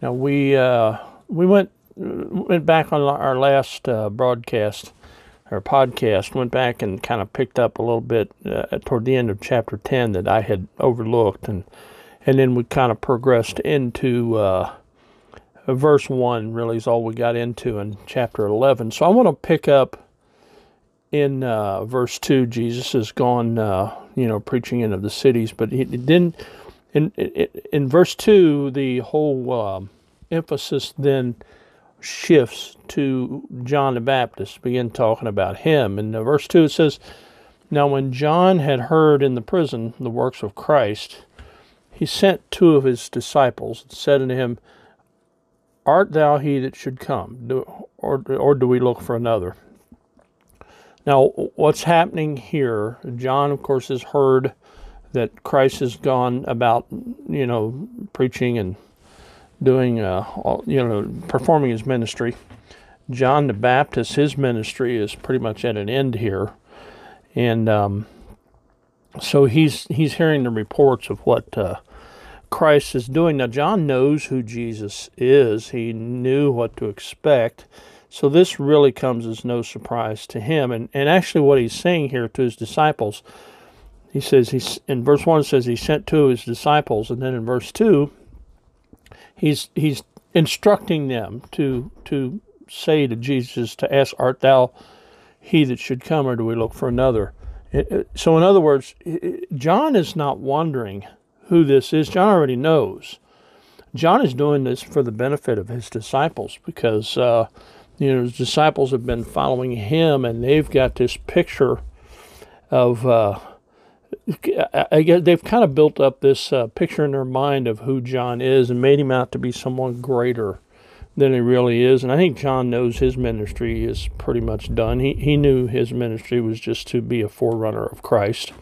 Now we uh, we went went back on our last uh, broadcast, our podcast. Went back and kind of picked up a little bit uh, toward the end of chapter 10 that I had overlooked, and and then we kind of progressed into uh, verse one. Really is all we got into in chapter 11. So I want to pick up in uh, verse 2 jesus has gone uh, you know preaching into the cities but he didn't in, in, verse 2 the whole um, emphasis then shifts to john the baptist begin talking about him. In verse 2 it says now when john had heard in the prison the works of christ he sent two of his disciples and said unto him art thou he that should come or, or do we look for another now, what's happening here, John, of course, has heard that Christ has gone about, you know, preaching and doing, uh, you know, performing his ministry. John the Baptist, his ministry is pretty much at an end here. And um, so he's he's hearing the reports of what uh, Christ is doing. Now, John knows who Jesus is, he knew what to expect. So this really comes as no surprise to him. And, and actually, what he's saying here to his disciples, he says, he's, in verse 1, it says he sent two of his disciples. And then in verse 2, he's, he's instructing them to, to say to Jesus, to ask, Art thou he that should come, or do we look for another? So, in other words, John is not wondering who this is. John already knows. John is doing this for the benefit of his disciples because uh, you know, his disciples have been following him, and they've got this picture of. Uh, I guess they've kind of built up this uh, picture in their mind of who John is and made him out to be someone greater than he really is. And I think John knows his ministry is pretty much done. He he knew his ministry was just to be a forerunner of Christ.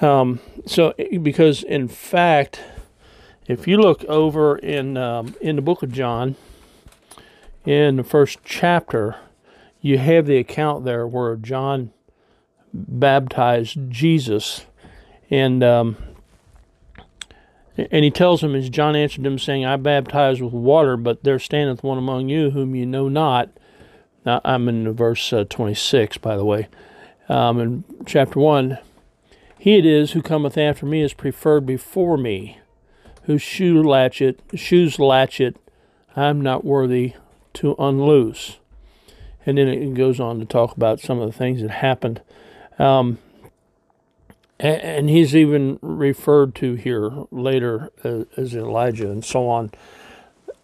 Um, so because in fact, if you look over in um, in the book of John, in the first chapter, you have the account there where John baptized Jesus, and um, and he tells him, as John answered him, saying, "I baptize with water, but there standeth one among you whom you know not." Now I'm in verse uh, 26, by the way. Um, in chapter one, he it is who cometh after me is preferred before me, whose shoe latchet, shoes latchet, I am not worthy to unloose. And then it goes on to talk about some of the things that happened. Um, and, he's even referred to here later as, as Elijah and so on.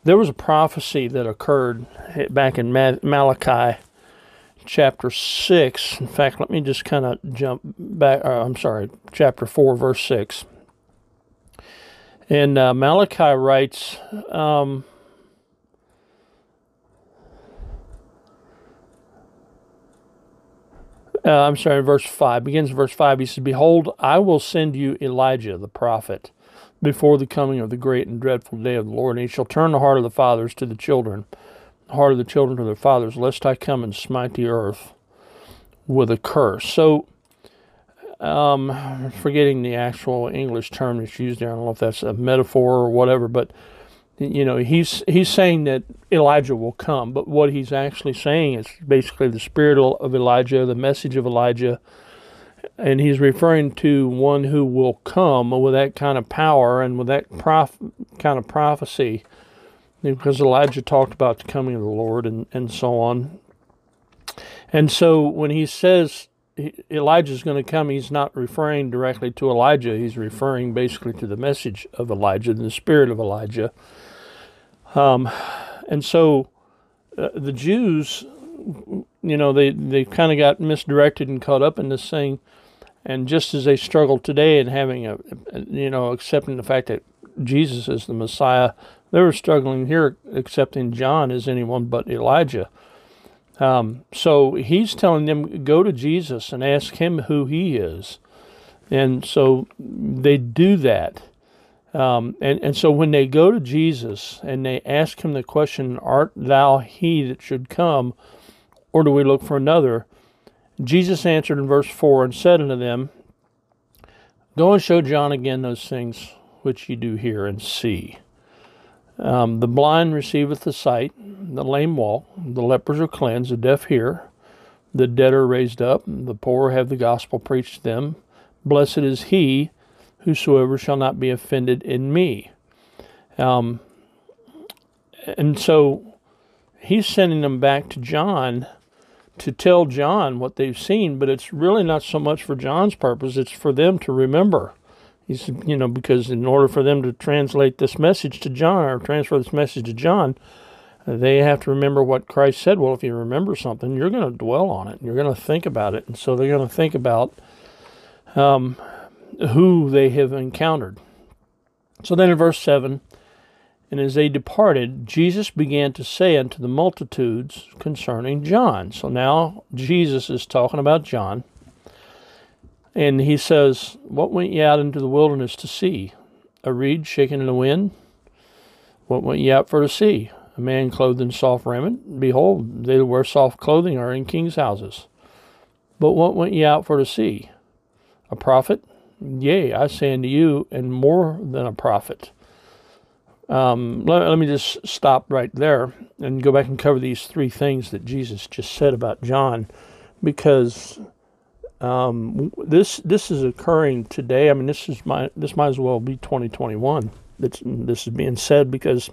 There was a prophecy that occurred back in Malachi chapter 6. In fact, let me just kind of jump back. Uh, I'm sorry, chapter 4, verse 6. And uh, Malachi writes, um, uh, I'm sorry, verse 5, begins verse 5. He says, Behold, I will send you Elijah the prophet before the coming of the great and dreadful day of the Lord, and he shall turn the heart of the fathers to the children, the heart of the children to their fathers, lest I come and smite the earth with a curse. So, um, forgetting the actual English term that's used there, I don't know if that's a metaphor or whatever, but you know he's he's saying that Elijah will come, but what he's actually saying is basically the spirit of Elijah, the message of Elijah, and he's referring to one who will come with that kind of power and with that prof- kind of prophecy because Elijah talked about the coming of the Lord and, and so on. And so when he says Elijah's going to come, he's not referring directly to Elijah. He's referring basically to the message of Elijah, the spirit of Elijah. Um, and so uh, the Jews, you know, they, they kind of got misdirected and caught up in this thing. And just as they struggle today in having a, you know, accepting the fact that Jesus is the Messiah, they were struggling here accepting John as anyone but Elijah. Um, so he's telling them, go to Jesus and ask him who he is. And so they do that. Um, and, and so when they go to Jesus and they ask him the question, Art thou he that should come, or do we look for another? Jesus answered in verse 4 and said unto them, Go and show John again those things which ye do hear and see. Um, the blind receiveth the sight, the lame walk, the lepers are cleansed, the deaf hear, the dead are raised up, the poor have the gospel preached to them. Blessed is he whosoever shall not be offended in me. Um, and so he's sending them back to John to tell John what they've seen, but it's really not so much for John's purpose, it's for them to remember. He's, you know, because in order for them to translate this message to John or transfer this message to John, they have to remember what Christ said. Well, if you remember something, you're going to dwell on it. You're going to think about it. And so they're going to think about um, who they have encountered. So then in verse 7, and as they departed, Jesus began to say unto the multitudes concerning John. So now Jesus is talking about John. And he says, What went ye out into the wilderness to see? A reed shaken in the wind? What went ye out for to see? A man clothed in soft raiment? Behold, they that wear soft clothing are in kings' houses. But what went ye out for to see? A prophet? Yea, I say unto you, and more than a prophet. Um, let, let me just stop right there and go back and cover these three things that Jesus just said about John, because um, this this is occurring today. I mean, this is my this might as well be 2021. That's this is being said because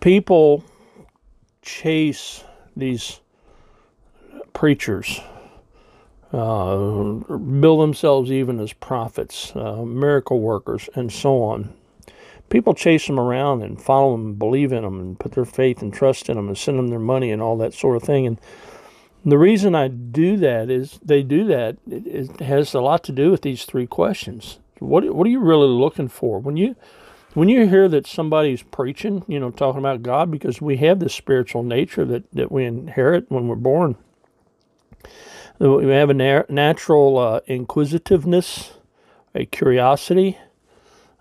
people chase these preachers, uh, bill themselves even as prophets, uh, miracle workers, and so on. People chase them around and follow them, and believe in them, and put their faith and trust in them, and send them their money and all that sort of thing. And the reason I do that is they do that. It, has a lot to do with these three questions. What what are you really looking for when you when you hear that somebody's preaching, you know, talking about God, because we have this spiritual nature that, that we inherit when we're born. We have a natural uh, inquisitiveness, a curiosity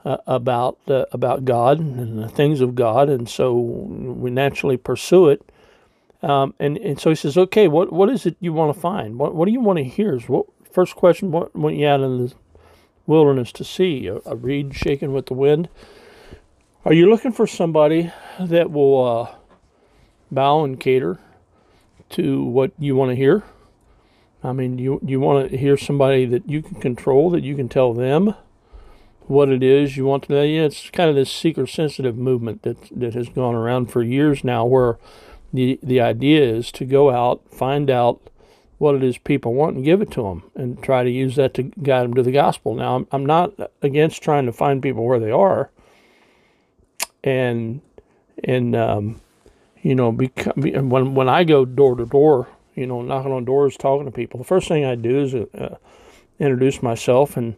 uh, about uh, about God and the things of God, and so we naturally pursue it. Um, and, and so he says, okay, what, what is it you want to find? What, what do you want to hear? Is what, first question, what went you out in the wilderness to see? A, a reed shaken with the wind? Are you looking for somebody that will uh, bow and cater to what you want to hear? I mean, you you want to hear somebody that you can control, that you can tell them what it is you want to know. Yeah, it's kind of this seeker sensitive movement that that has gone around for years now, where the the idea is to go out, find out what it is people want, and give it to them, and try to use that to guide them to the gospel. Now, I'm, I'm not against trying to find people where they are, and and um, you know, become, when when I go door to door, you know, knocking on doors, talking to people, the first thing I do is uh, introduce myself, and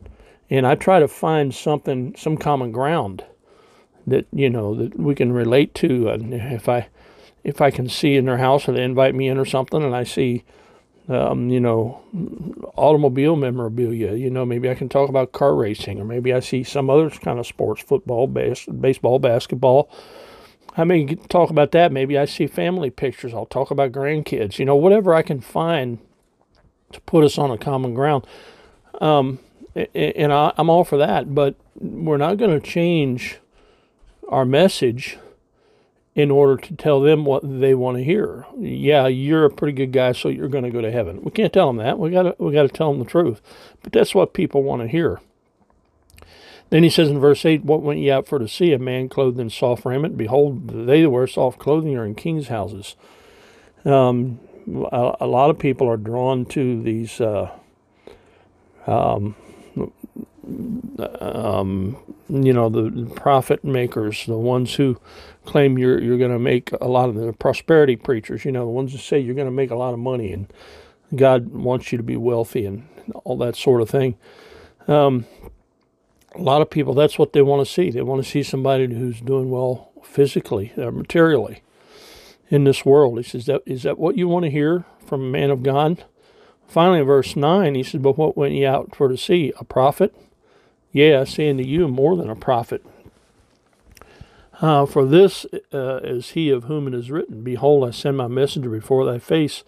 and I try to find something, some common ground that you know that we can relate to. And if I if I can see in their house or they invite me in or something and I see, um, you know, automobile memorabilia, you know, maybe I can talk about car racing or maybe I see some other kind of sports, football, bas- baseball, basketball. I may talk about that. Maybe I see family pictures. I'll talk about grandkids, you know, whatever I can find to put us on a common ground. Um, and I, I'm all for that, but we're not going to change our message in order to tell them what they want to hear. Yeah, you're a pretty good guy, so you're going to go to heaven. We can't tell them that. We got to we got to tell them the truth. But that's what people want to hear. Then he says in verse 8, What went ye out for to see? A man clothed in soft raiment? Behold, they that wear soft clothing are in kings' houses. Um, a, a, lot of people are drawn to these uh, um, um, you know, the profit makers, the ones who claim you're you're going to make a lot of the prosperity preachers, you know, the ones who say you're going to make a lot of money and God wants you to be wealthy and all that sort of thing. Um, a lot of people, that's what they want to see. They want to see somebody who's doing well physically, or materially in this world. He says, that, Is that what you want to hear from a man of God? Finally, in verse 9, he says, But what went ye out for to see? A prophet? Yea, I unto you, more than a prophet. Uh, for this uh, is he of whom it is written, Behold, I send my messenger before thy face,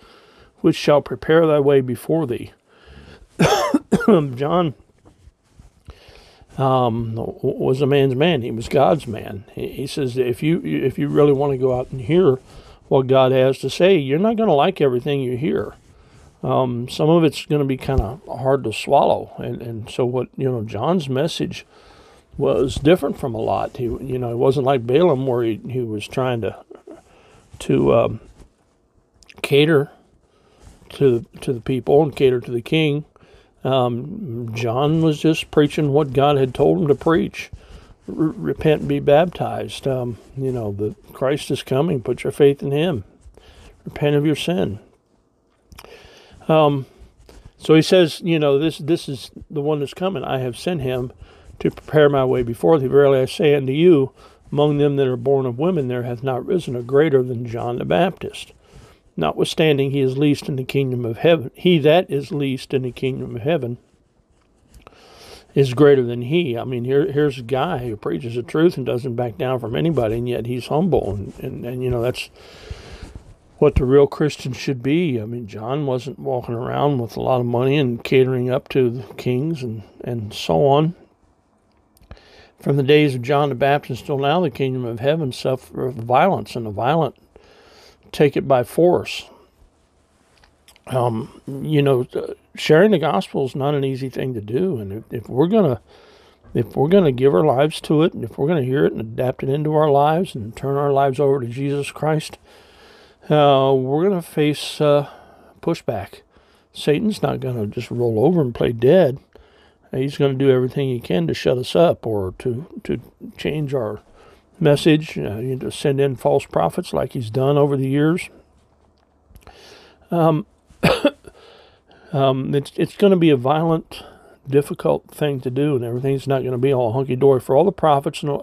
which shall prepare thy way before thee. John um, was a man's man. He was God's man. He, says, if you if you really want to go out and hear what God has to say, you're not going to like everything you hear. Um, some of it's going to be kind of hard to swallow, and and so what you know, John's message was different from a lot. He you know it wasn't like Balaam where he, he was trying to to um, cater to to the people and cater to the king. Um, John was just preaching what God had told him to preach. Repent and be baptized. Um, you know, the Christ is coming. Put your faith in Him. Repent of your sin. Um, so he says, you know, this this is the one that's coming. I have sent him to prepare my way before thee. Verily I say unto you, among them that are born of women, there hath not risen a greater than John the Baptist. Notwithstanding, he is least in the kingdom of heaven. He that is least in the kingdom of heaven is greater than he. I mean, here here's a guy who preaches the truth and doesn't back down from anybody, and yet he's humble, and, and, and you know that's what the real Christian should be. I mean, John wasn't walking around with a lot of money and catering up to the kings and, and so on. From the days of John the Baptist till now, the kingdom of heaven suffereth violence, and the violent take it by force. Um, you know, sharing the gospel is not an easy thing to do, and if, if we're gonna if we're gonna give our lives to it, and if we're gonna hear it and adapt it into our lives and turn our lives over to Jesus Christ, uh, we're to face uh, pushback. Satan's not to just roll over and play dead. He's going to do everything he can to shut us up or to, to change our message, uh, you know, to send in false prophets like he's done over the years. Um, um, it's, it's going to be a violent, difficult thing to do, and everything's not going to be all hunky dory for all the prophets and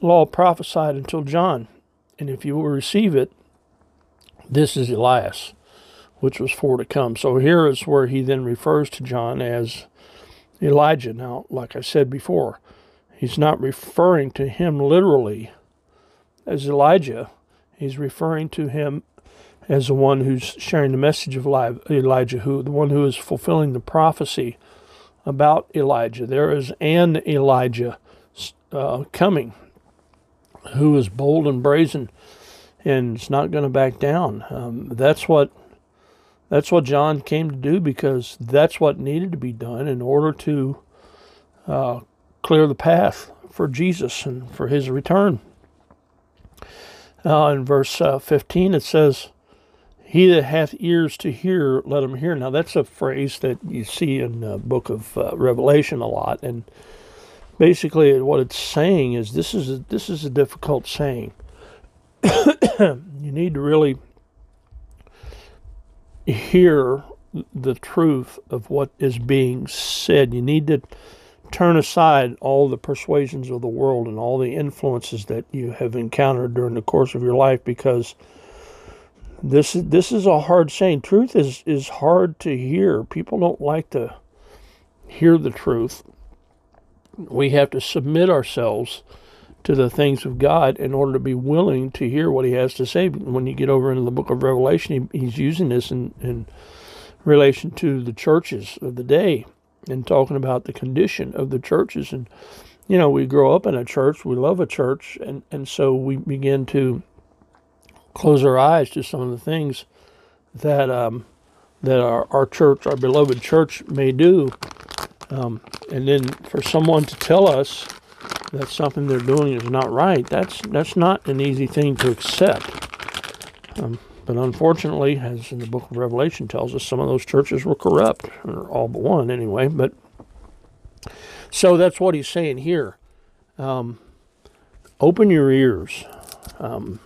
law prophesied until John. And if you will receive it, this is Elias, which was for to come. So here is where he then refers to John as Elijah. Now, like I said before, he's not referring to him literally as Elijah. He's referring to him as the one who's sharing the message of Elijah, who the one who is fulfilling the prophecy about Elijah. There is an Elijah uh, coming who is bold and brazen and is not going to back down. Um, that's what that's what John came to do because that's what needed to be done in order to uh, clear the path for Jesus and for His return. Uh, in verse uh, 15, it says, "He that hath ears to hear, let him hear." Now that's a phrase that you see in the book of uh, Revelation a lot, and basically what it's saying is this is a, this is a difficult saying you need to really hear the truth of what is being said. You need to turn aside all the persuasions of the world and all the influences that you have encountered during the course of your life because this is this is a hard saying. Truth is is hard to hear. People don't like to hear the truth. We have to submit ourselves to the things of God in order to be willing to hear what he has to say. When you get over into the book of Revelation, he, he's using this in, in relation to the churches of the day and talking about the condition of the churches. And, you know, we grow up in a church, we love a church, and, and so we begin to close our eyes to some of the things that um, that our, our church, our beloved church, may do Um, and then for someone to tell us that something they're doing is not right, that's that's not an easy thing to accept. Um, but unfortunately, as in the book of Revelation tells us, some of those churches were corrupt, or all but one anyway. But so that's what he's saying here. Um, open your ears. Um,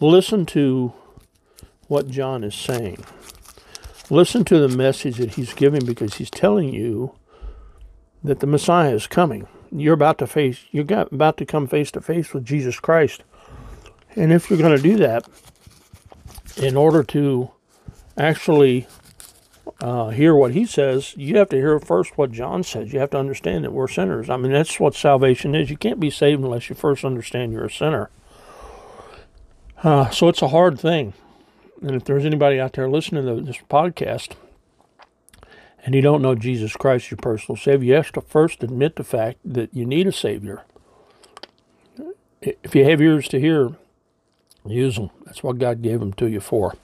listen to what John is saying. Listen to the message that he's giving because he's telling you that the Messiah is coming. You're about to face, you're about to come face to face with Jesus Christ. And if you're going to do that, in order to actually uh, hear what he says, you have to hear first what John says. You have to understand that we're sinners. I mean, that's what salvation is. You can't be saved unless you first understand you're a sinner. Uh, so it's a hard thing. And if there's anybody out there listening to this podcast and you don't know Jesus Christ, your personal Savior, you have to first admit the fact that you need a Savior. If you have ears to hear, use them. That's what God gave them to you for.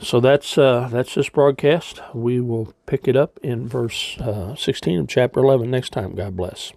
So that's uh, that's this broadcast. We will pick it up in verse uh, 16 of chapter 11 next time. God bless.